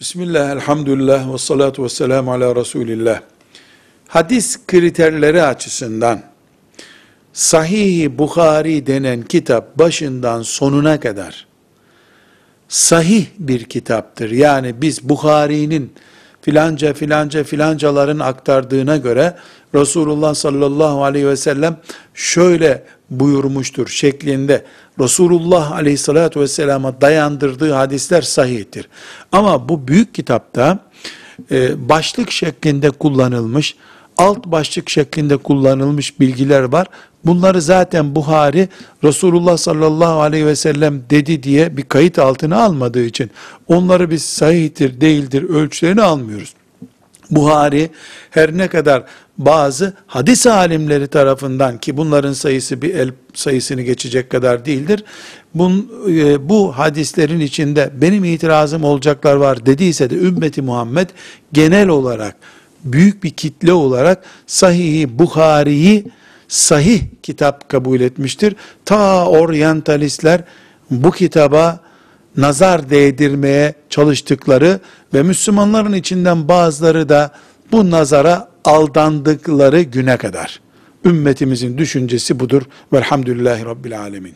Bismillah, elhamdülillah ve salatu ve selamu ala Resulillah. Hadis kriterleri açısından Sahih-i Bukhari denen kitap başından sonuna kadar sahih bir kitaptır. Yani biz Bukhari'nin filanca filanca filancaların aktardığına göre Resulullah sallallahu aleyhi ve sellem şöyle buyurmuştur şeklinde Resulullah aleyhissalatü vesselama dayandırdığı hadisler sahihtir. Ama bu büyük kitapta e, başlık şeklinde kullanılmış, alt başlık şeklinde kullanılmış bilgiler var. Bunları zaten Buhari Resulullah sallallahu aleyhi ve sellem dedi diye bir kayıt altına almadığı için onları biz sahihtir değildir ölçülerini almıyoruz. Buhari her ne kadar bazı hadis alimleri tarafından ki bunların sayısı bir el sayısını geçecek kadar değildir. Bun, e, bu hadislerin içinde benim itirazım olacaklar var dediyse de ümmeti Muhammed genel olarak büyük bir kitle olarak Sahih-i Bukhari'yi sahih kitap kabul etmiştir. Ta oryantalistler bu kitaba nazar değdirmeye çalıştıkları ve Müslümanların içinden bazıları da bu nazara aldandıkları güne kadar. Ümmetimizin düşüncesi budur. Velhamdülillahi Rabbil Alemin.